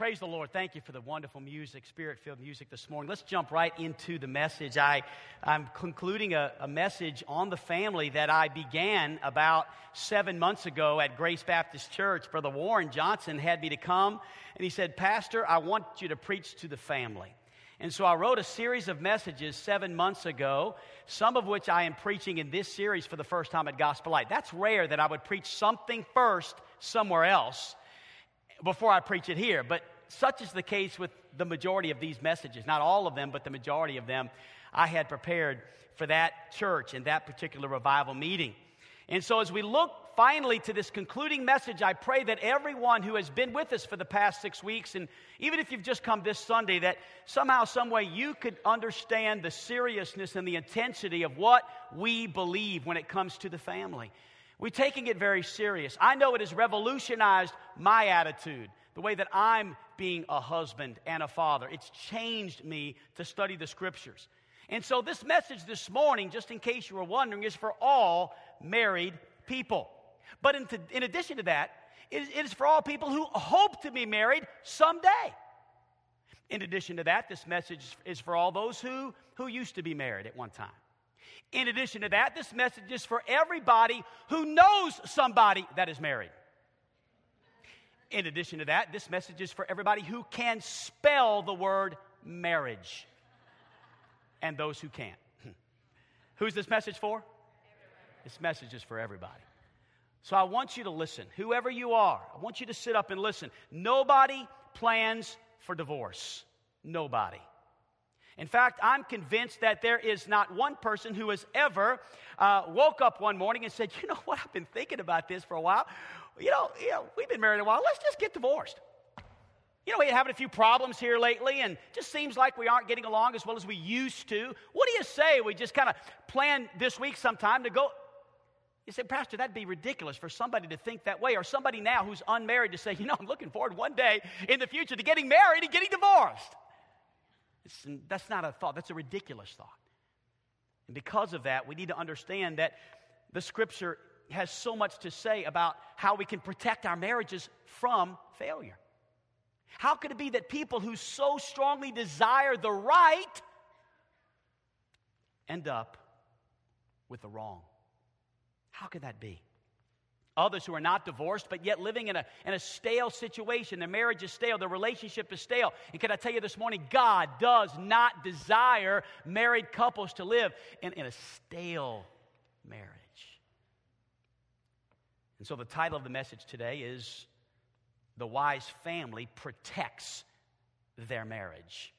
Praise the Lord. Thank you for the wonderful music, spirit filled music this morning. Let's jump right into the message. I, I'm concluding a, a, message on the family that I began about seven months ago at Grace Baptist Church. Brother Warren Johnson had me to come, and he said, Pastor, I want you to preach to the family. And so I wrote a series of messages seven months ago, some of which I am preaching in this series for the first time at Gospel Light. That's rare that I would preach something first somewhere else before I preach it here. But such is the case with the majority of these messages. Not all of them, but the majority of them I had prepared for that church and that particular revival meeting. And so, as we look finally to this concluding message, I pray that everyone who has been with us for the past six weeks, and even if you've just come this Sunday, that somehow, some way, you could understand the seriousness and the intensity of what we believe when it comes to the family. We're taking it very serious. I know it has revolutionized my attitude, the way that I'm being a husband and a father. It's changed me to study the scriptures. And so, this message this morning, just in case you were wondering, is for all married people. But in, in addition to that, it is for all people who hope to be married someday. In addition to that, this message is for all those who, who used to be married at one time. In addition to that, this message is for everybody who knows somebody that is married. In addition to that, this message is for everybody who can spell the word marriage and those who can't. Who's this message for? This message is for everybody. So I want you to listen. Whoever you are, I want you to sit up and listen. Nobody plans for divorce. Nobody. In fact, I'm convinced that there is not one person who has ever uh, woke up one morning and said, You know what? I've been thinking about this for a while. You know, you know, we've been married a while. Let's just get divorced. You know, we're having a few problems here lately, and just seems like we aren't getting along as well as we used to. What do you say we just kind of plan this week sometime to go? You say, Pastor, that'd be ridiculous for somebody to think that way, or somebody now who's unmarried to say, you know, I'm looking forward one day in the future to getting married and getting divorced. It's, that's not a thought, that's a ridiculous thought. And because of that, we need to understand that the scripture has so much to say about how we can protect our marriages from failure. How could it be that people who so strongly desire the right end up with the wrong? How could that be? Others who are not divorced, but yet living in a, in a stale situation. Their marriage is stale, their relationship is stale. And can I tell you this morning, God does not desire married couples to live in, in a stale marriage. And so the title of the message today is The Wise Family Protects Their Marriage.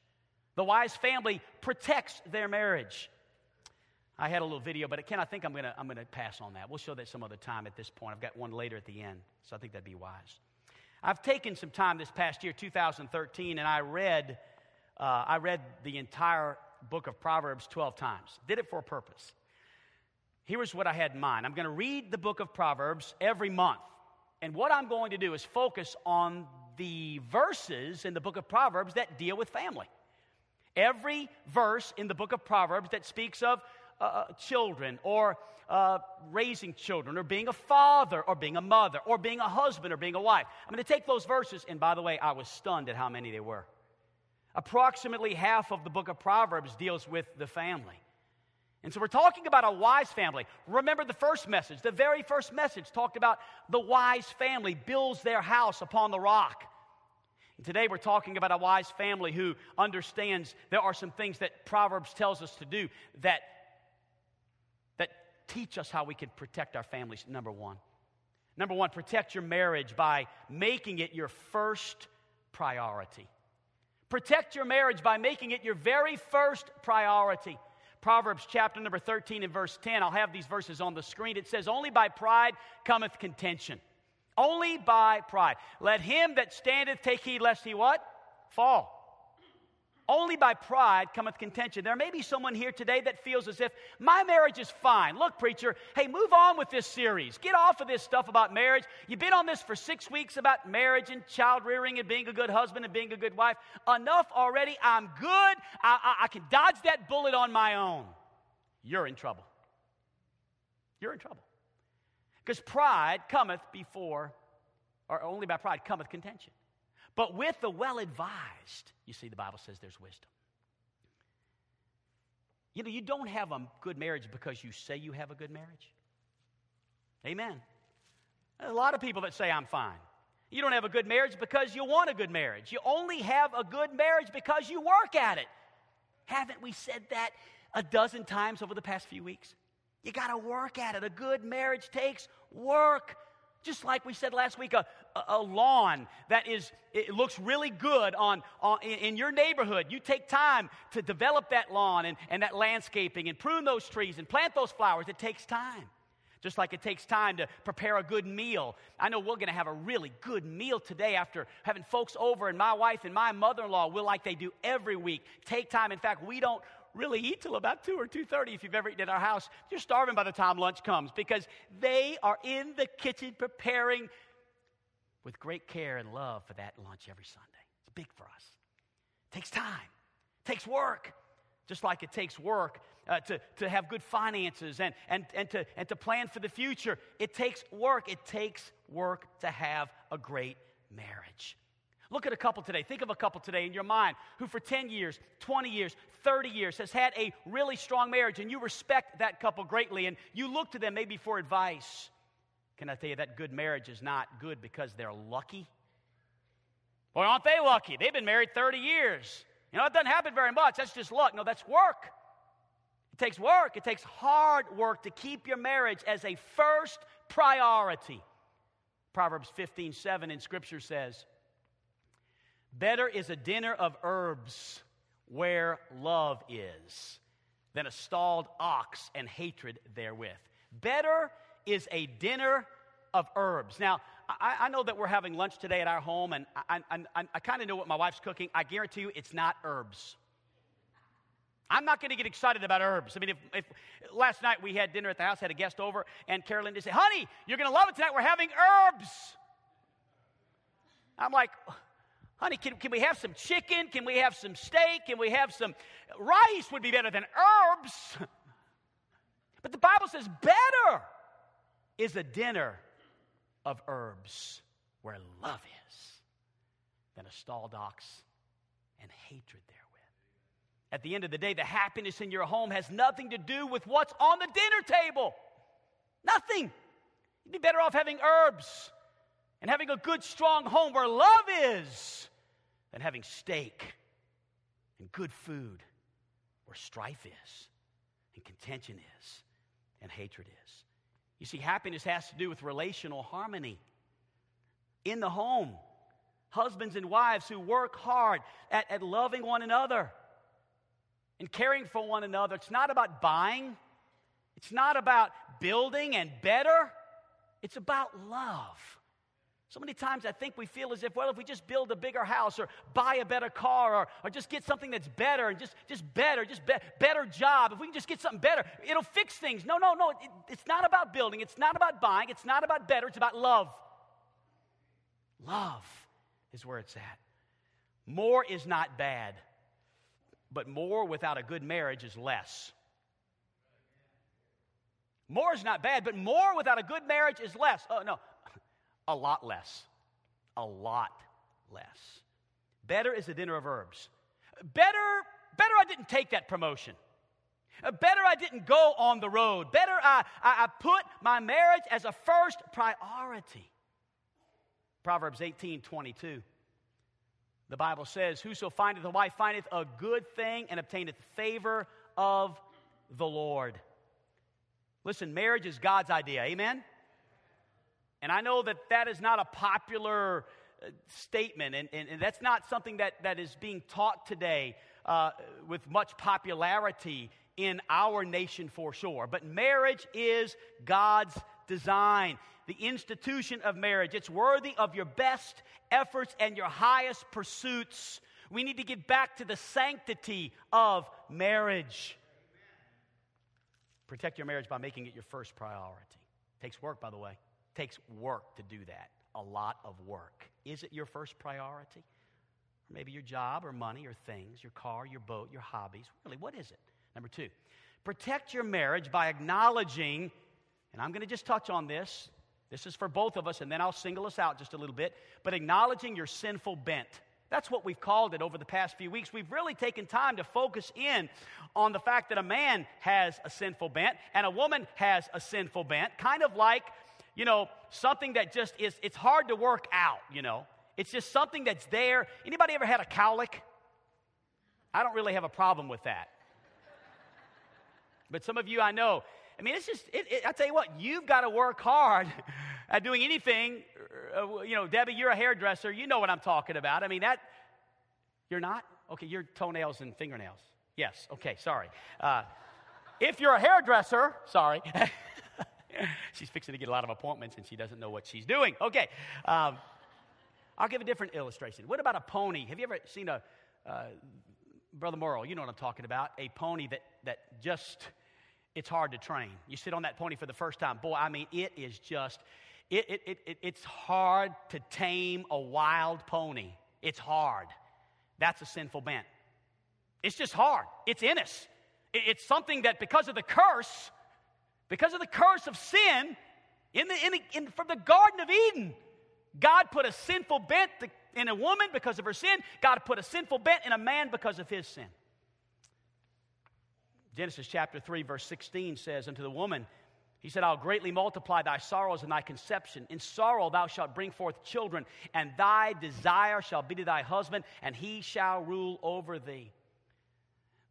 The wise family protects their marriage. I had a little video, but Ken, I think I'm to I'm gonna pass on that. We'll show that some other time at this point. I've got one later at the end, so I think that'd be wise. I've taken some time this past year, 2013, and I read, uh, I read the entire book of Proverbs 12 times. Did it for a purpose. Here's what I had in mind I'm going to read the book of Proverbs every month. And what I'm going to do is focus on the verses in the book of Proverbs that deal with family. Every verse in the book of Proverbs that speaks of uh, uh, children or uh, raising children or being a father or being a mother or being a husband or being a wife. I'm going to take those verses, and by the way, I was stunned at how many they were. Approximately half of the book of Proverbs deals with the family. And so we're talking about a wise family. Remember the first message, the very first message talked about the wise family builds their house upon the rock. And today we're talking about a wise family who understands there are some things that Proverbs tells us to do that that teach us how we can protect our families, number one. Number one, protect your marriage by making it your first priority. Protect your marriage by making it your very first priority. Proverbs chapter number 13 and verse 10. I'll have these verses on the screen. It says, Only by pride cometh contention. Only by pride. Let him that standeth take heed lest he what? Fall. Only by pride cometh contention. There may be someone here today that feels as if my marriage is fine. Look, preacher, hey, move on with this series. Get off of this stuff about marriage. You've been on this for six weeks about marriage and child rearing and being a good husband and being a good wife. Enough already. I'm good. I, I, I can dodge that bullet on my own. You're in trouble. You're in trouble. Because pride cometh before, or only by pride cometh contention. But with the well advised, you see, the Bible says there's wisdom. You know, you don't have a good marriage because you say you have a good marriage. Amen. a lot of people that say, I'm fine. You don't have a good marriage because you want a good marriage. You only have a good marriage because you work at it. Haven't we said that a dozen times over the past few weeks? You got to work at it. A good marriage takes work. Just like we said last week, a, a lawn that is, it looks really good on, on, in your neighborhood. You take time to develop that lawn and, and that landscaping and prune those trees and plant those flowers. It takes time. Just like it takes time to prepare a good meal. I know we're going to have a really good meal today after having folks over, and my wife and my mother in law will, like they do every week, take time. In fact, we don't really eat till about 2 or 2.30 if you've ever eaten at our house you're starving by the time lunch comes because they are in the kitchen preparing with great care and love for that lunch every sunday. It's big for us. It takes time. It takes work. Just like it takes work uh, to, to have good finances and, and, and, to, and to plan for the future. It takes work. It takes work to have a great marriage. Look at a couple today. Think of a couple today in your mind who, for 10 years, 20 years, 30 years, has had a really strong marriage, and you respect that couple greatly, and you look to them maybe for advice. Can I tell you that good marriage is not good because they're lucky? Boy, aren't they lucky? They've been married 30 years. You know, it doesn't happen very much. That's just luck. No, that's work. It takes work. It takes hard work to keep your marriage as a first priority. Proverbs 15 7 in Scripture says, Better is a dinner of herbs where love is than a stalled ox and hatred therewith. Better is a dinner of herbs. Now, I, I know that we're having lunch today at our home, and I, I, I kind of know what my wife's cooking. I guarantee you it's not herbs. I'm not going to get excited about herbs. I mean, if, if, last night we had dinner at the house, had a guest over, and Carolyn just said, Honey, you're going to love it tonight. We're having herbs. I'm like, Honey, can, can we have some chicken? Can we have some steak? Can we have some rice? Would be better than herbs. But the Bible says better is a dinner of herbs where love is than a stalled ox and hatred therewith. At the end of the day, the happiness in your home has nothing to do with what's on the dinner table. Nothing. You'd be better off having herbs and having a good, strong home where love is than having steak and good food where strife is and contention is and hatred is. You see, happiness has to do with relational harmony in the home. Husbands and wives who work hard at, at loving one another and caring for one another. It's not about buying, it's not about building and better, it's about love. So many times I think we feel as if, well, if we just build a bigger house or buy a better car or, or just get something that's better and just, just better, just be, better job, if we can just get something better, it'll fix things. No, no, no. It, it's not about building. It's not about buying. It's not about better. It's about love. Love is where it's at. More is not bad, but more without a good marriage is less. More is not bad, but more without a good marriage is less. Oh, no. A lot less. A lot less. Better is a dinner of herbs. Better, better I didn't take that promotion. Uh, better I didn't go on the road. Better I, I, I put my marriage as a first priority. Proverbs 18 22. The Bible says, Whoso findeth a wife findeth a good thing and obtaineth favor of the Lord. Listen, marriage is God's idea. Amen? And I know that that is not a popular uh, statement, and, and, and, that's not something that, that is being taught today uh, with much popularity in our nation for sure. But marriage is God's design, the institution of marriage. It's worthy of your best efforts and your highest pursuits. We need to get back to the sanctity of marriage. Protect your marriage by making it your first priority. Takes work, by the way takes work to do that, a lot of work. Is it your first priority? Or maybe your job or money or things, your car, your boat, your hobbies. Really, what is it? Number two, protect your marriage by acknowledging, and I'm going to just touch on this. This is for both of us, and then I'll single us out just a little bit. But acknowledging your sinful bent. That's what we've called it over the past few weeks. We've really taken time to focus in on the fact that a man has a sinful bent and a woman has a sinful bent, kind of like, you know, something that just is, it's hard to work out, you know. It's just something that's there. Anybody ever had a cowlick? I don't really have a problem with that. But some of you I know, I mean, it's just, it, it, I tell you what, you've got to work hard at doing anything. Uh, you know, Debbie, you're a hairdresser. You know what I'm talking about. I mean, that, you're not? Okay, your toenails and fingernails. Yes, okay, sorry. Uh, if you're a hairdresser, sorry. she's fixing to get a lot of appointments and she doesn't know what she's doing. Okay, um, I'll give a different illustration. What about a pony? Have you ever seen a, uh, Brother Morrow, you know what I'm talking about, a pony that, that just, it's hard to train. You sit on that pony for the first time. Boy, I mean, it is just, it, it, it, it's hard to tame a wild pony. It's hard. That's a sinful bent. It's just hard. It's in us. It's something that because of the curse, because of the curse of sin, in the, in the, in, from the Garden of Eden, God put a sinful bent in a woman because of her sin. God put a sinful bent in a man because of his sin. Genesis chapter 3, verse 16 says, Unto the woman, he said, I'll greatly multiply thy sorrows and thy conception. In sorrow thou shalt bring forth children, and thy desire shall be to thy husband, and he shall rule over thee.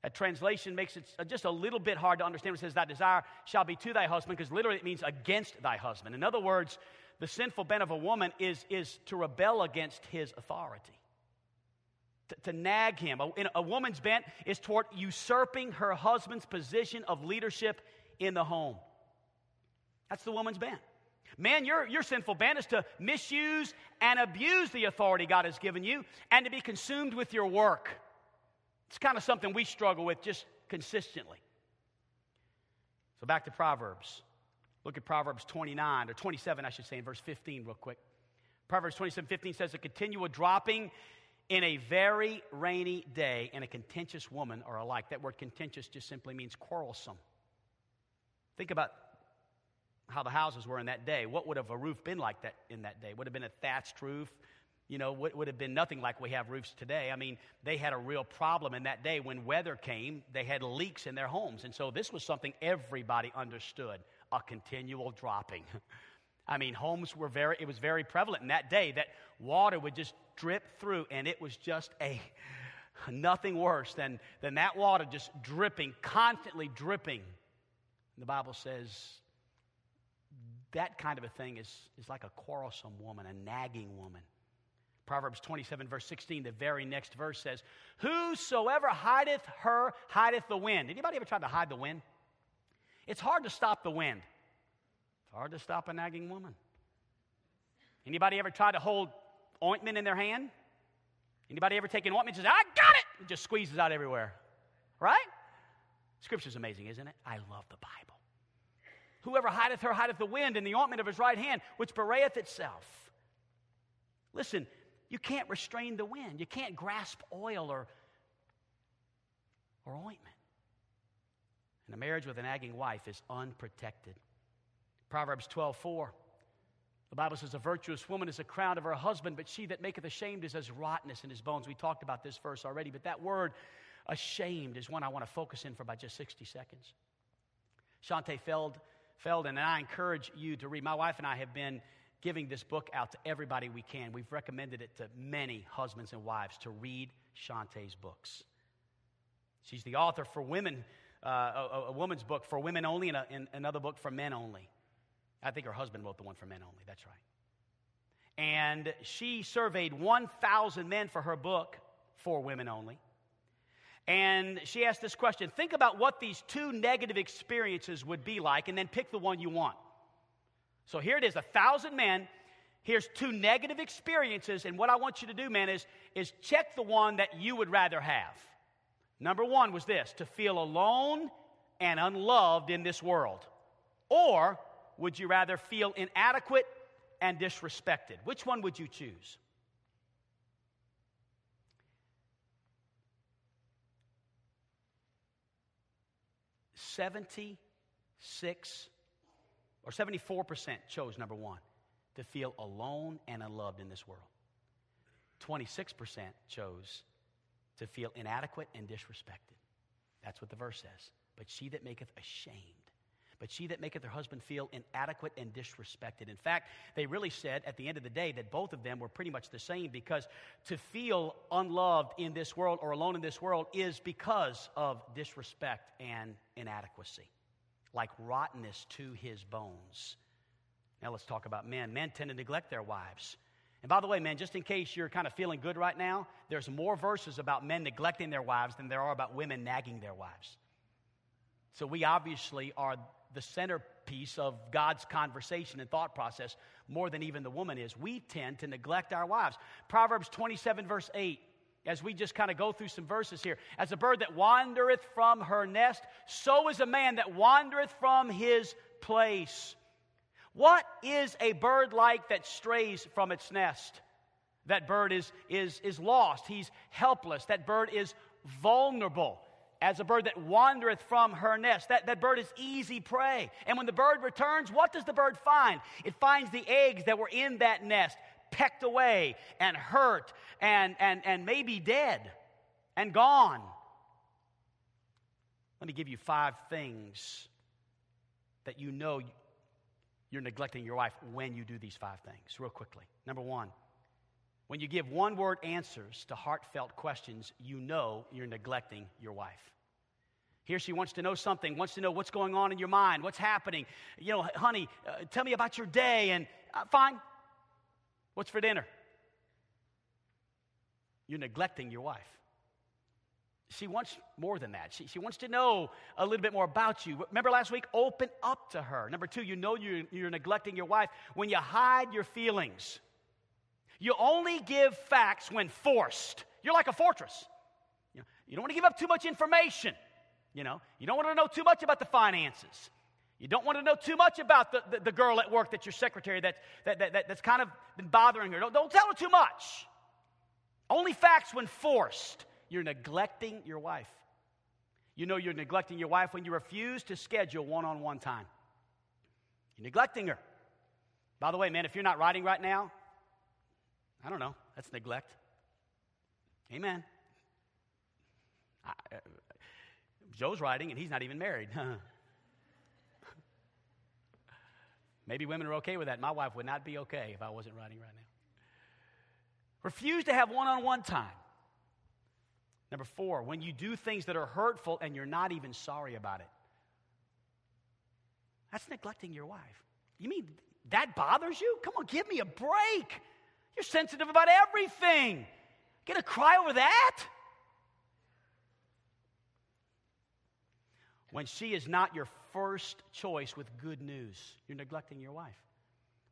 That translation makes it just a little bit hard to understand. It says, Thy desire shall be to thy husband, because literally it means against thy husband. In other words, the sinful bent of a woman is, is to rebel against his authority, to, to nag him. A, a woman's bent is toward usurping her husband's position of leadership in the home. That's the woman's bent. Man, your, your sinful bent is to misuse and abuse the authority God has given you and to be consumed with your work. It's kind of something we struggle with just consistently. So back to Proverbs. Look at Proverbs 29, or 27, I should say, in verse 15, real quick. Proverbs 27 15 says, A continual dropping in a very rainy day and a contentious woman are alike. That word contentious just simply means quarrelsome. Think about how the houses were in that day. What would have a roof been like that in that day? Would have been a thatched roof? You know, would, would have been nothing like we have roofs today. I mean, they had a real problem in that day. When weather came, they had leaks in their homes. And so this was something everybody understood a continual dropping. I mean, homes were very, it was very prevalent in that day that water would just drip through, and it was just a nothing worse than, than that water just dripping, constantly dripping. The Bible says that kind of a thing is, is like a quarrelsome woman, a nagging woman. Proverbs 27, verse 16, the very next verse says, Whosoever hideth her, hideth the wind. Anybody ever tried to hide the wind? It's hard to stop the wind. It's hard to stop a nagging woman. Anybody ever try to hold ointment in their hand? Anybody ever take an ointment and say, I got it? It just squeezes out everywhere. Right? Scripture's amazing, isn't it? I love the Bible. Whoever hideth her hideth the wind in the ointment of his right hand, which bewrayeth itself. Listen, you can't restrain the wind. You can't grasp oil or, or ointment. And a marriage with a nagging wife is unprotected. Proverbs 12 4. The Bible says, A virtuous woman is a crown of her husband, but she that maketh ashamed is as rottenness in his bones. We talked about this verse already, but that word, ashamed, is one I want to focus in for about just 60 seconds. Shaunti Feld, Feldhahn, and I encourage you to read. My wife and I have been giving this book out to everybody we can. We've recommended it to many husbands and wives to read Shaunti's books. She's the author for women uh, a, a, woman's book for women only and, a, and another book for men only. I think her husband wrote the one for men only. That's right. And she surveyed 1,000 men for her book for women only. And she asked this question Think about what these two negative experiences would be like, and then pick the one you want. So here it is a thousand men. Here's two negative experiences. And what I want you to do, man, is, is check the one that you would rather have. Number one was this to feel alone and unloved in this world. Or would you rather feel inadequate and disrespected? Which one would you choose? Seventy-six or seventy-four percent chose number one. to feel alone and unloved in this world. 26% chose to feel inadequate and disrespected. That's what the verse says. But she that maketh ashamed, but she that maketh her husband feel inadequate and disrespected. In fact, they really said at the end of the day that both of them were pretty much the same because to feel unloved in this world or alone in this world is because of disrespect and inadequacy, like rottenness to his bones. Now let's talk about men. Men tend to neglect their wives. And by the way, man, just in case you're kind of feeling good right now, there's more verses about men neglecting their wives than there are about women nagging their wives. So we obviously are the centerpiece of God's conversation and thought process more than even the woman is. We tend to neglect our wives. Proverbs 27, verse 8, as we just kind of go through some verses here. As a bird that wandereth from her nest, so is a man that wandereth from his place. What is a bird like that strays from its nest? That bird is, is, is lost. He's helpless. That bird is vulnerable as a bird that wandereth from her nest. That, that bird is easy prey. And when the bird returns, what does the bird find? It finds the eggs that were in that nest pecked away and hurt and, and, and maybe dead and gone. Let me give you five things that you know you're neglecting your wife when you do these five things, real quickly. Number one, when you give one word answers to heartfelt questions, you know you're neglecting your wife. Here she wants to know something, wants to know what's going on in your mind, what's happening. You know, honey, uh, tell me about your day. And uh, fine, what's for dinner? You're neglecting your wife. She wants more than that. She, she wants to know a little bit more about you. Remember last week? Open up to her. Number two, you know you're, you're neglecting your wife when you hide your feelings. You only give facts when forced. You're like a fortress. You, know, you don't want to give up too much information. You know, you don't want to know too much about the finances. You don't want to know too much about the, the, the girl at work that's your secretary that, that, that, that, that's kind of been bothering her. Don't, don't tell her too much. Only facts when forced. You're neglecting your wife. You know you're neglecting your wife when you refuse to schedule one on one time. You're neglecting her. By the way, man, if you're not writing right now, I don't know. That's neglect. Amen. I, uh, Joe's writing, and he's not even married. Maybe women are okay with that. My wife would not be okay if I wasn't writing right now. Refuse to have one on one time. Number four, when you do things that are hurtful and you're not even sorry about it. That's neglecting your wife. You mean that bothers you? Come on, give me a break. You're sensitive about everything. Gonna cry over that? When she is not your first choice with good news, you're neglecting your wife.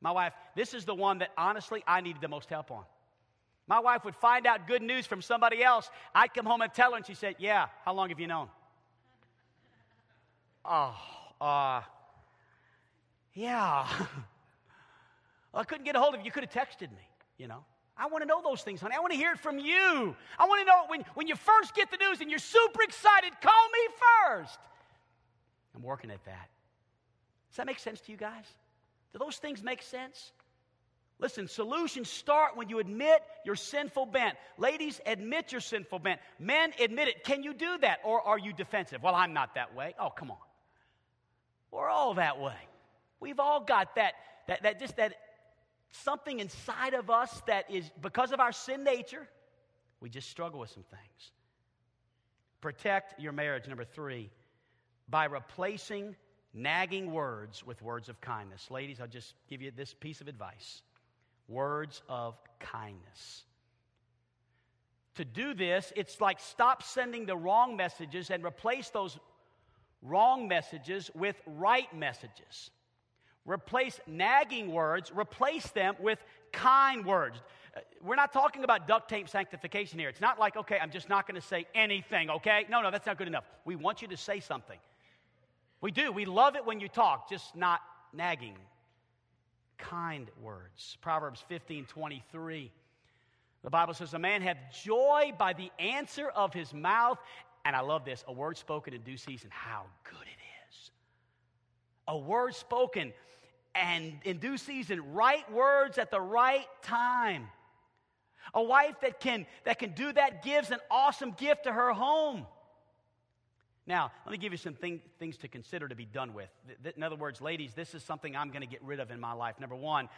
My wife, this is the one that honestly I needed the most help on. My wife would find out good news from somebody else. I'd come home and tell her, and she said, Yeah, how long have you known? oh, uh, yeah. well, I couldn't get a hold of you. You could have texted me, you know. I want to know those things, honey. I want to hear it from you. I want to know when, when you first get the news and you're super excited, call me first. I'm working at that. Does that make sense to you guys? Do those things make sense? Listen, solutions start when you admit your sinful bent. Ladies, admit your sinful bent. Men, admit it. Can you do that? Or are you defensive? Well, I'm not that way. Oh, come on. We're all that way. We've all got that, that, that just that something inside of us that is, because of our sin nature, we just struggle with some things. Protect your marriage, number three, by replacing nagging words with words of kindness. Ladies, I'll just give you this piece of advice words of kindness. To do this, it's like stop sending the wrong messages and replace those wrong messages with right messages. Replace nagging words, replace them with kind words. Uh, we're not talking about duct tape sanctification here. It's not like, okay, I'm just not going to say anything, okay? No, no, that's not good enough. We want you to say something. We do. We love it when you talk, just not nagging kind words. Proverbs 15 23. The Bible says, A man hath joy by the answer of his mouth. And I love this a word spoken in due season. How good it is. A word spoken and in due season, right words at the right time. A wife that can, that can do that gives an awesome gift to her home. Now, let me give you some thing, things to consider to be done with. In other words, ladies, this is something I'm going to get rid of in my life. Number one,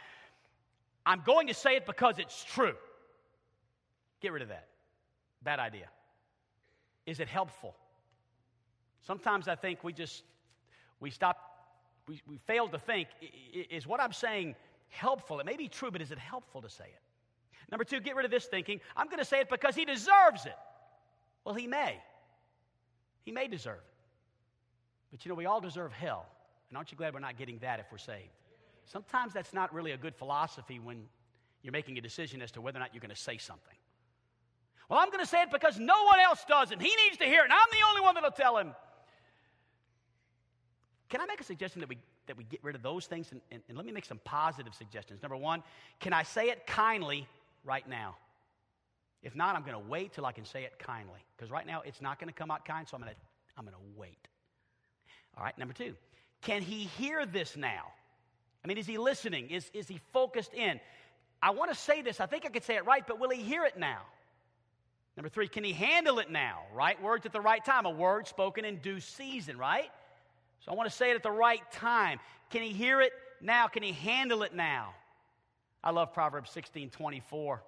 I'm going to say it because it's true. Get rid of that. Bad idea. Is it helpful? Sometimes I think we just, we stop, we, we fail to think, is what I'm saying helpful? It may be true, but is it helpful to say it? Number two, get rid of this thinking. I'm going to say it because he deserves it. Well, he may. He may deserve it. But you know, we all deserve hell. And aren't you glad we're not getting that if we're saved? Sometimes that's not really a good philosophy when you're making a decision as to whether or not you're going to say something. Well, I'm going to say it because no one else does, and he needs to hear it, and I'm the only one that'll tell him. Can I make a suggestion that we, that we get rid of those things? And, and, and let me make some positive suggestions. Number one, can I say it kindly right now? If not, I'm going to wait till I can say it kindly. Because right now, it's not going to come out kind, so I'm going to I'm going to wait. All right, number two, can he hear this now? I mean, is he listening? Is, is he focused in? I want to say this. I think I could say it right, but will he hear it now? Number three, can he handle it now? Right words at the right time. A word spoken in due season, right? So I want to say it at the right time. Can he hear it now? Can he handle it now? I love Proverbs 16 24.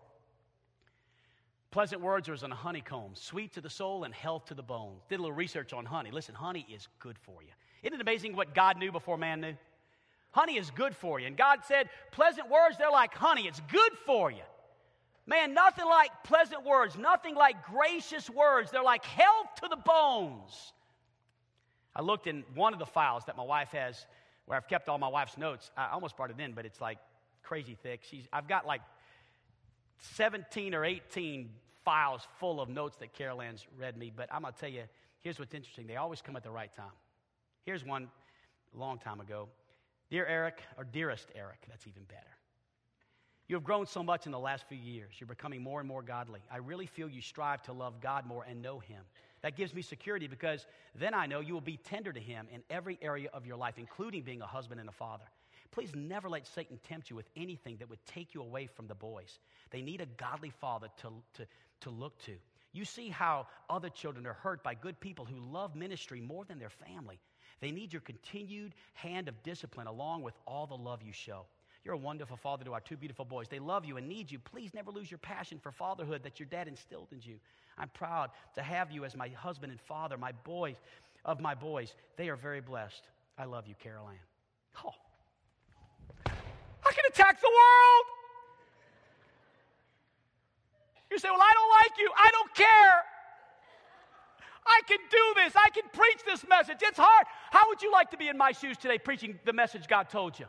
Pleasant words are as a honeycomb, sweet to the soul and health to the bones. Did a little research on honey. Listen, honey is good for you. Isn't it amazing what God knew before man knew? Honey is good for you. And God said, pleasant words, they're like honey. It's good for you. Man, nothing like pleasant words, nothing like gracious words. They're like health to the bones. I looked in one of the files that my wife has where I've kept all my wife's notes. I almost brought it in, but it's like crazy thick. She's, I've got like 17 or 18 files full of notes that Carol Ann's read me. But I'm going to tell you, here's what's interesting. They always come at the right time. Here's one a long time ago. Dear Eric, or dearest Eric, that's even better. You have grown so much in the last few years. You're becoming more and more godly. I really feel you strive to love God more and know Him. That gives me security because then I know you will be tender to Him in every area of your life, including being a husband and a father. Please never let Satan tempt you with anything that would take you away from the boys. They need a godly father to, to, to look to. You see how other children are hurt by good people who love ministry more than their family. They need your continued hand of discipline along with all the love you show. You're a wonderful father to our two beautiful boys. They love you and need you. Please never lose your passion for fatherhood that your dad instilled in you. I'm proud to have you as my husband and father, my boys, of my boys. They are very blessed. I love you, Carol Ann. Oh. I can attack the world. You say, Well, I don't like you. I don't care. I can do this. I can preach this message. It's hard. How would you like to be in my shoes today preaching the message God told you?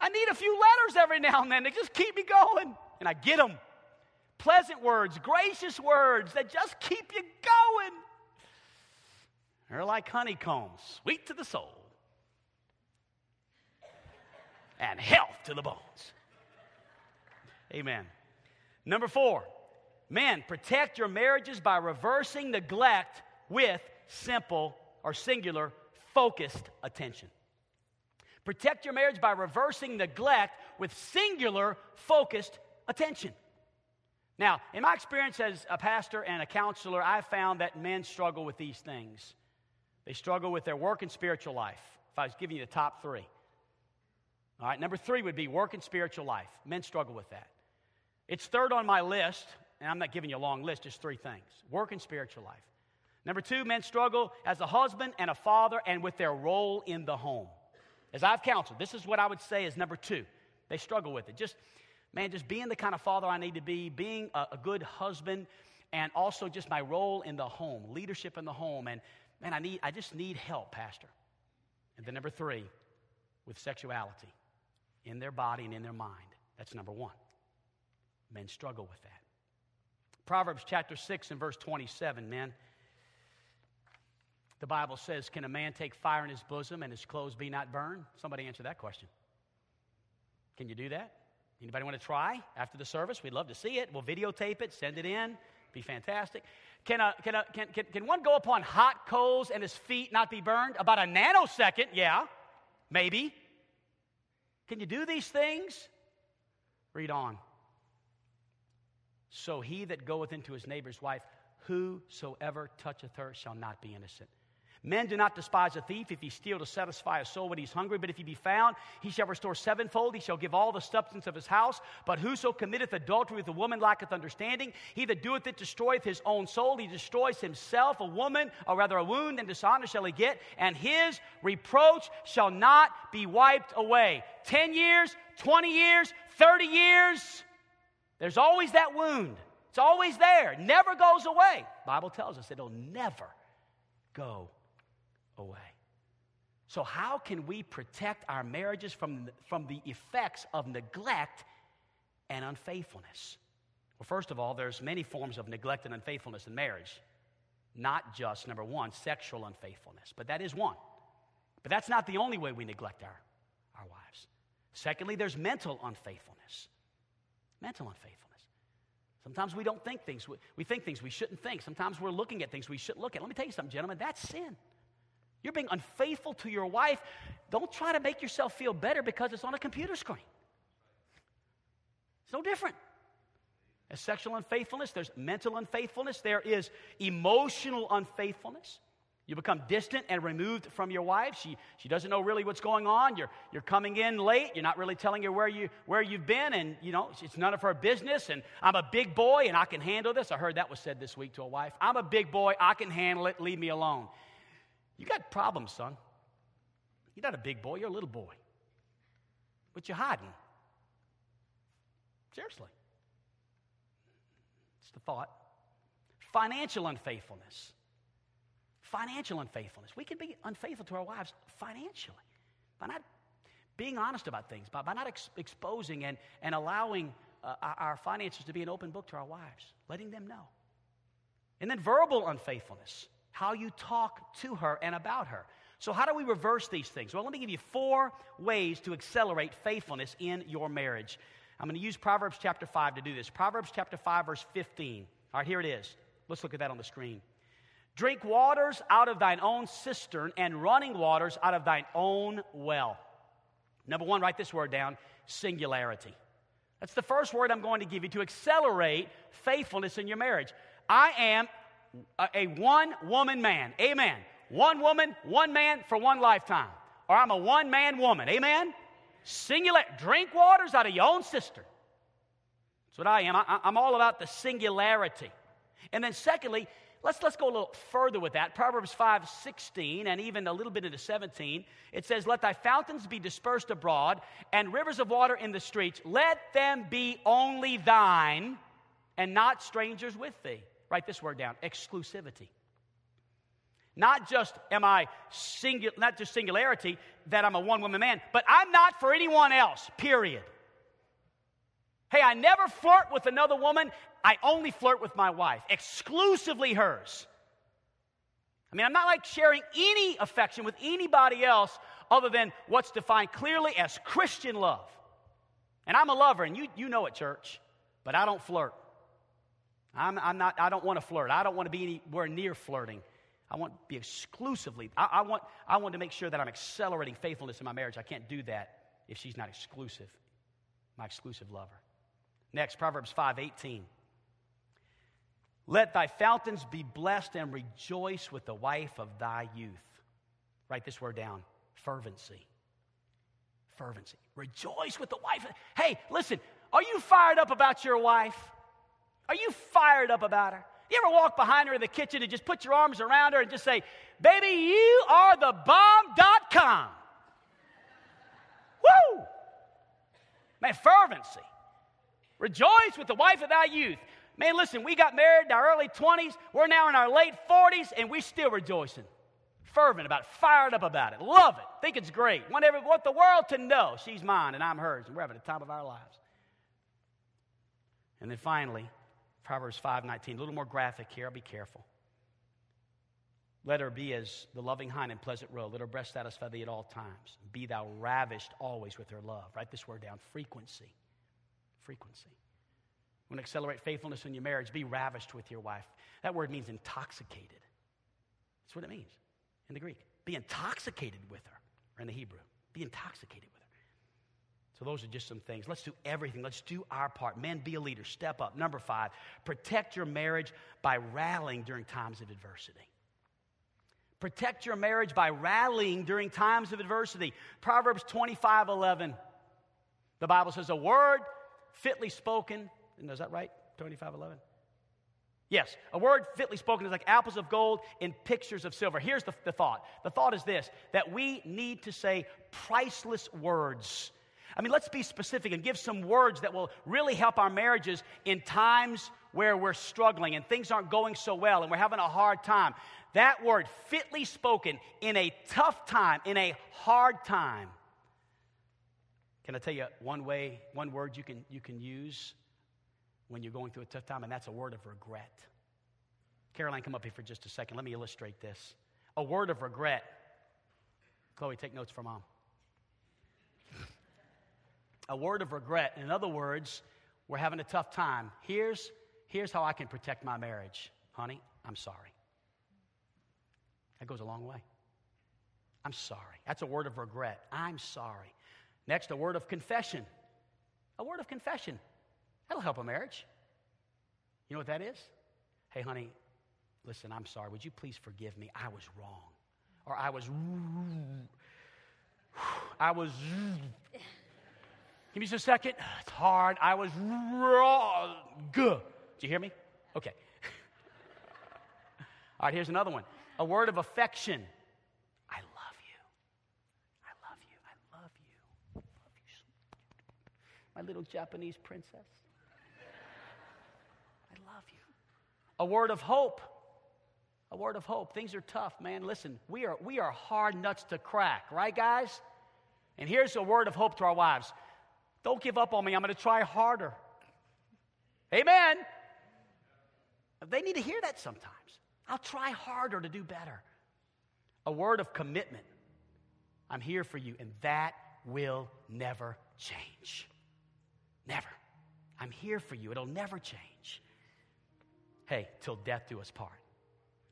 I need a few letters every now and then to just keep me going. And I get them. Pleasant words, gracious words that just keep you going. They're like honeycombs, sweet to the soul and health to the bones. Amen. Number four, men, protect your marriages by reversing neglect with simple or singular focused attention. Protect your marriage by reversing neglect with singular, focused attention. Now, in my experience as a pastor and a counselor, I've found that men struggle with these things. They struggle with their work and spiritual life. If I was giving you the top three. All right, number three would be work and spiritual life. Men struggle with that. It's third on my list, and I'm not giving you a long list, just three things work and spiritual life. Number two, men struggle as a husband and a father and with their role in the home. As I've counseled, this is what I would say is number two. They struggle with it. Just, man, just being the kind of father I need to be, being a, a good husband, and also just my role in the home, leadership in the home. And man, I need, I just need help, Pastor. And then number three, with sexuality in their body and in their mind. That's number one. Men struggle with that. Proverbs chapter 6 and verse 27, men. The Bible says, Can a man take fire in his bosom and his clothes be not burned? Somebody answer that question. Can you do that? Anybody want to try after the service? We'd love to see it. We'll videotape it, send it in. Be fantastic. Can, a, can, a, can, can, can one go upon hot coals and his feet not be burned? About a nanosecond, yeah. Maybe. Can you do these things? Read on. So he that goeth into his neighbor's wife, whosoever toucheth her shall not be innocent. Men do not despise a thief if he steal to satisfy a soul when he's hungry, but if he be found, he shall restore sevenfold. He shall give all the substance of his house. But whoso committeth adultery with a woman lacketh understanding. He that doeth it destroyeth his own soul. He destroys himself. A woman, or rather a wound and dishonor shall he get, and his reproach shall not be wiped away. 10 years, 20 years, 30 years. There's always that wound. It's always there. Never goes away. Bible tells us it'll never go away. So, how can we protect our marriages from, from the effects of neglect and unfaithfulness? Well, first of all, there's many forms of neglect and unfaithfulness in marriage. Not just, number one, sexual unfaithfulness, but that is one. But that's not the only way we neglect our, our wives. Secondly, there's mental unfaithfulness. Mental unfaithfulness. Sometimes we don't think things, we think things we shouldn't think. Sometimes we're looking at things we shouldn't look at. Let me tell you something, gentlemen, that's sin. You're being unfaithful to your wife. Don't try to make yourself feel better because it's on a computer screen. It's no different. As sexual unfaithfulness, there's mental unfaithfulness, there is emotional unfaithfulness. You become distant and removed from your wife. She, she doesn't know really what's going on. You're, you're coming in late. You're not really telling her where, you, where you've been. And, you know, it's none of her business. And I'm a big boy and I can handle this. I heard that was said this week to a wife. I'm a big boy. I can handle it. Leave me alone. You got problems, son. You're not a big boy, you're a little boy. But you're hiding. Seriously. It's the thought. Financial unfaithfulness. Financial unfaithfulness. We can be unfaithful to our wives financially by not being honest about things, by, by not ex- exposing and, and allowing uh, our finances to be an open book to our wives, letting them know. And then verbal unfaithfulness how you talk to her and about her. So, how do we reverse these things? Well, let me give you four ways to accelerate faithfulness in your marriage. I'm going to use Proverbs chapter 5 to do this. Proverbs chapter 5, verse 15. All right, here it is. Let's look at that on the screen. Drink waters out of thine own cistern and running waters out of thine own well. Number one, write this word down singularity. That's the first word I'm going to give you to accelerate faithfulness in your marriage. I am a one woman man. Amen. One woman, one man for one lifetime. Or I'm a one man woman. Amen. Singular. Drink waters out of your own cistern. That's what I am. I, I'm all about the singularity. And then, secondly, let's, let's go a little further with that. Proverbs 5 16, and even a little bit into 17, it says, Let thy fountains be dispersed abroad, and rivers of water in the streets. Let them be only thine, and not strangers with thee. Write this word down exclusivity. Not just am I singular, not just singularity that I'm a one woman man, but I'm not for anyone else, period. Hey, I never flirt with another woman. I only flirt with my wife, exclusively hers. I mean, I'm not like sharing any affection with anybody else other than what's defined clearly as Christian love. And I'm a lover, and you, you know it, church, but I don't flirt. I'm, I'm not, I don't want to flirt. I don't want to be anywhere near flirting. I want to be exclusively, I, I, want, I want to make sure that I'm accelerating faithfulness in my marriage. I can't do that if she's not exclusive, my exclusive lover. Next, Proverbs 5 18. Let thy fountains be blessed and rejoice with the wife of thy youth. Write this word down fervency. Fervency. Rejoice with the wife. Hey, listen, are you fired up about your wife? Are you fired up about her? You ever walk behind her in the kitchen and just put your arms around her and just say, Baby, you are the bomb.com? Woo! Man, fervency. Rejoice with the wife of thy youth. Man, listen, we got married in our early 20s. We're now in our late 40s, and we're still rejoicing. Fervent about it, fired up about it. Love it. Think it's great. Want, every, want the world to know she's mine and I'm hers, and we're having the time of our lives. And then finally, Proverbs 5:19. A little more graphic here. I'll be careful. Let her be as the loving hind in pleasant roe. Let her breast satisfy thee at all times. Be thou ravished always with her love. Write this word down frequency. Frequency. When accelerate faithfulness in your marriage, be ravished with your wife. That word means intoxicated. That's what it means in the Greek. Be intoxicated with her, or in the Hebrew. Be intoxicated with her. So, those are just some things. Let's do everything. Let's do our part. Men, be a leader. Step up. Number five, protect your marriage by rallying during times of adversity. Protect your marriage by rallying during times of adversity. Proverbs 25 11. The Bible says, A word fitly spoken, and is that right? 25 11? Yes, a word fitly spoken is like apples of gold in pictures of silver. Here's the, the thought the thought is this that we need to say priceless words. I mean, let's be specific and give some words that will really help our marriages in times where we're struggling and things aren't going so well and we're having a hard time. That word, fitly spoken in a tough time, in a hard time. Can I tell you one way, one word you can, you can use when you're going through a tough time, and that's a word of regret. Caroline, come up here for just a second. Let me illustrate this. A word of regret. Chloe, take notes for mom. A word of regret. In other words, we're having a tough time. Here's, here's how I can protect my marriage. Honey, I'm sorry. That goes a long way. I'm sorry. That's a word of regret. I'm sorry. Next, a word of confession. A word of confession. That'll help a marriage. You know what that is? Hey, honey, listen, I'm sorry. Would you please forgive me? I was wrong. Or I was. I was. Give me just a second. It's hard. I was wrong. Good. Did you hear me? Okay. All right, here's another one. A word of affection. I love you. I love you. I love you. I love you. My little Japanese princess. I love you. A word of hope. A word of hope. Things are tough, man. Listen, we are, we are hard nuts to crack, right, guys? And here's a word of hope to our wives Don't give up on me. I'm going to try harder. Amen. They need to hear that sometimes. I'll try harder to do better. A word of commitment. I'm here for you, and that will never change. Never. I'm here for you. It'll never change. Hey, till death do us part.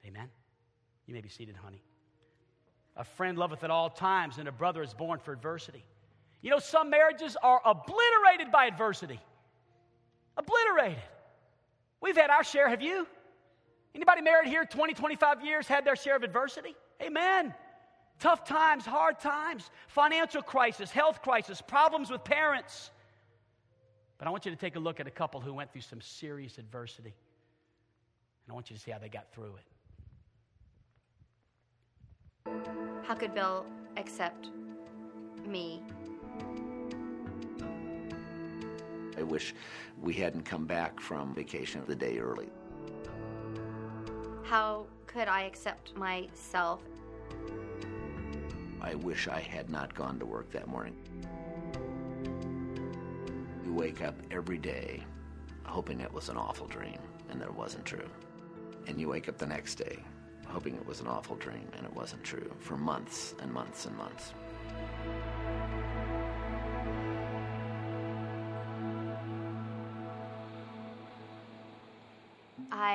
Amen. You may be seated, honey. A friend loveth at all times, and a brother is born for adversity. You know, some marriages are obliterated by adversity. Obliterated. We've had our share, have you? Anybody married here 20, 25 years had their share of adversity? Amen. Tough times, hard times, financial crisis, health crisis, problems with parents, but I want you to take a look at a couple who went through some serious adversity. And I want you to see how they got through it. How could Bill accept me? I wish we hadn't come back from vacation the day early. How could I accept myself? I wish I had not gone to work that morning. You wake up every day hoping it was an awful dream, and that it wasn't true. And you wake up the next day hoping it was an awful dream, and it wasn't true for months and months and months.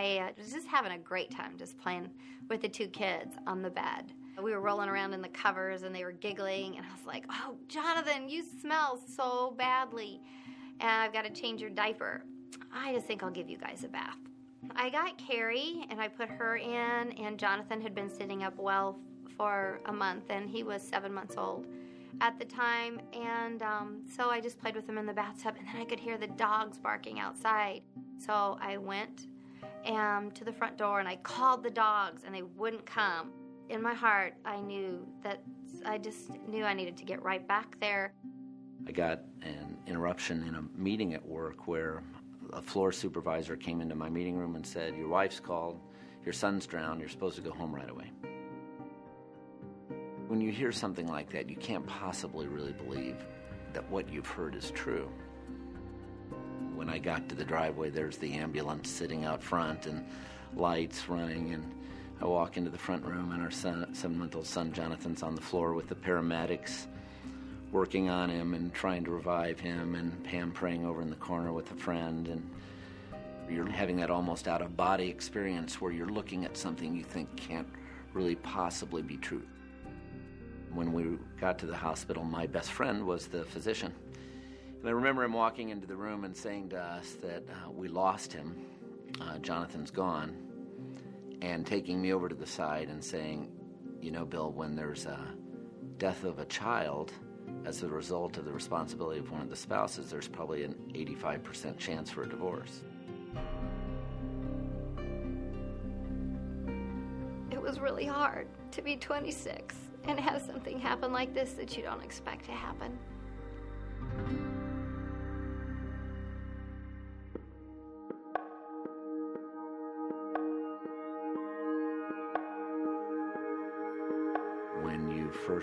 I was just having a great time just playing with the two kids on the bed. We were rolling around in the covers and they were giggling, and I was like, Oh, Jonathan, you smell so badly and I've got to change your diaper. I just think I'll give you guys a bath. I got Carrie and I put her in, and Jonathan had been sitting up well for a month, and he was seven months old at the time. And um, so I just played with him in the bathtub, and then I could hear the dogs barking outside. So I went um, to the front door and I called the dogs, and they wouldn't come. In my heart, I knew that I just knew I needed to get right back there. I got an interruption in a meeting at work where a floor supervisor came into my meeting room and said, Your wife's called, your son's drowned, you're supposed to go home right away. When you hear something like that, you can't possibly really believe that what you've heard is true. When I got to the driveway, there's the ambulance sitting out front and lights running, and I walk into the front room, and our son, seven month old son Jonathan's on the floor with the paramedics working on him and trying to revive him, and Pam praying over in the corner with a friend, and you're having that almost out of body experience where you're looking at something you think can't really possibly be true. When we got to the hospital, my best friend was the physician. And I remember him walking into the room and saying to us that uh, we lost him, uh, Jonathan's gone, and taking me over to the side and saying, You know, Bill, when there's a death of a child as a result of the responsibility of one of the spouses, there's probably an 85% chance for a divorce. It was really hard to be 26 and have something happen like this that you don't expect to happen.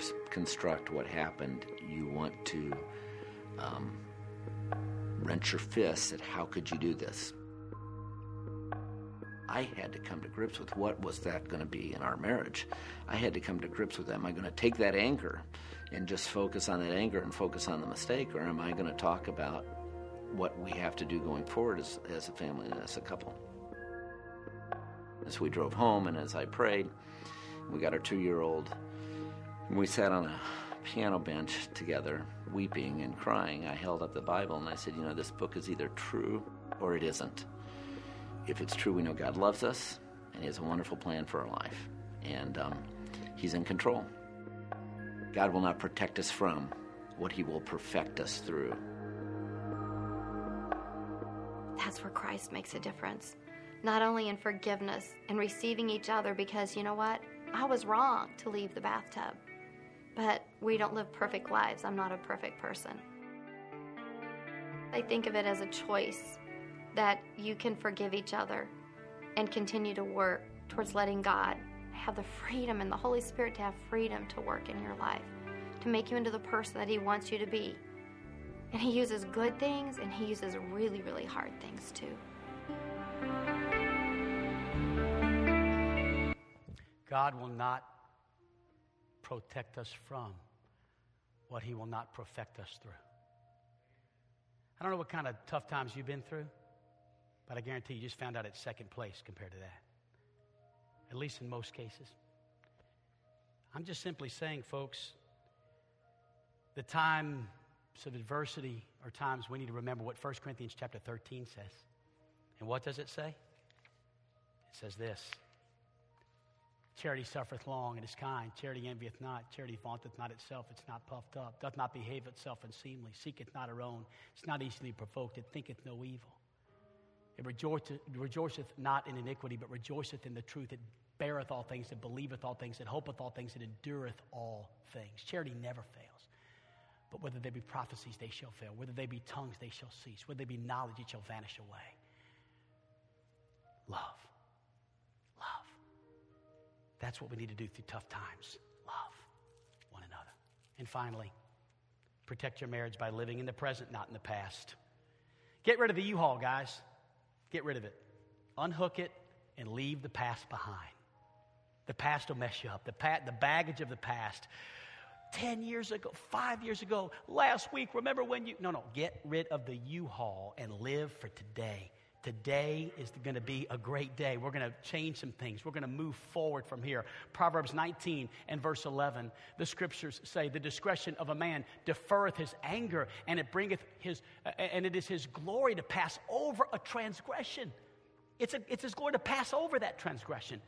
When you first construct what happened, you want to um, wrench your fists at how could you do this? I had to come to grips with what was that going to be in our marriage. I had to come to grips with am I going to take that anger and just focus on that anger and focus on the mistake, or am I going to talk about what we have to do going forward as, as a family and as a couple? As we drove home and as I prayed, we got our two year old, we sat on a piano bench together, weeping and crying. I held up the Bible and I said, You know, this book is either true or it isn't if it's true, we know God loves us and He has a wonderful plan for our life. And um, He's in control. God will not protect us from what He will perfect us through. That's where Christ makes a difference. Not only in forgiveness and receiving each other, because you know what? I was wrong to leave the bathtub. But we don't live perfect lives. I'm not a perfect person. I think of it as a choice that you can forgive each other and continue to work towards letting God have the freedom and the Holy Spirit to have freedom to work in your life, to make you into the person that He wants you to be. And He uses good things and He uses really, really hard things too. God will not protect us from what He will not perfect us through. I don't know what kind of tough times you've been through. But I guarantee you just found out it's second place compared to that. At least in most cases. I'm just simply saying, folks, the times of adversity are times we need to remember what 1 Corinthians chapter 13 says. And what does it say? It says this Charity suffereth long and is kind. Charity envieth not. Charity vaunteth not itself. It's not puffed up. Doth not behave itself unseemly. Seeketh not her own. It's not easily provoked. It thinketh no evil. It rejoiceth, not in iniquity, but rejoiceth in the truth. It beareth all things, it believeth all things, it hopeth all things, it endureth all things. Charity never fails. But whether they be prophecies, they shall fail. Whether they be tongues, they shall cease. Whether they be knowledge, it shall vanish away. Love. That's what we need to do through tough times. Love one another. And finally, protect your marriage by living in the present, not in the past. Get rid of the U Haul, guys. Get rid of it. Unhook it and leave the past behind. The past will mess you up. The, pa- the baggage of the past. 10 years ago, five years ago, last week, remember when you. No, no, get rid of the U Haul and live for today. Today is going to be a great day. We're going to change some things. We're going to move forward from here. Proverbs 19 and verse 11, the scriptures say, The discretion of a man deferreth his anger, and it bringeth his, and it is his glory to pass over a transgression. It's, a, it's his glory to pass over that transgression.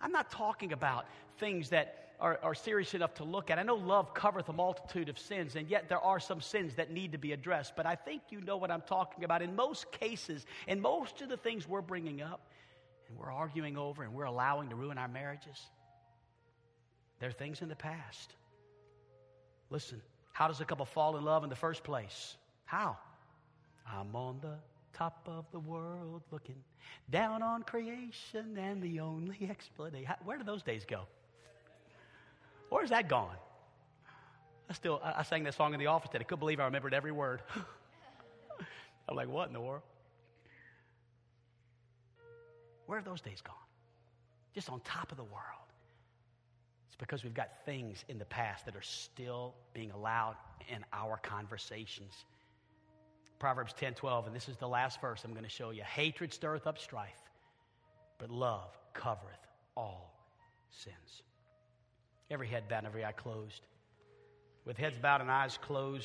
I'm not talking about things that are, are, serious enough to look at. I know love covereth a multitude of sins, and yet there are some sins that need to be addressed. But I think you know what I'm talking about. In most cases, in most of the things we're bringing up and we're arguing over and we're allowing to ruin our marriages, there are things in the past. Listen, how does a couple fall in love in the first place? How? I'm on the top of the world looking down on creation and the only explanation. Where do those days go? Where's that gone? I still, I, sang that song in the office today. I couldn't believe I remembered every word. I'm like, what in the world? Where have those days gone? Just on top of the world. It's because we've got things in the past that are still being allowed in our conversations. Proverbs 10 12, and this is the last verse I'm going to show you. Hatred stirreth up strife, but love covereth all sins. Every head bowed and every eye closed. With heads bowed and eyes closed,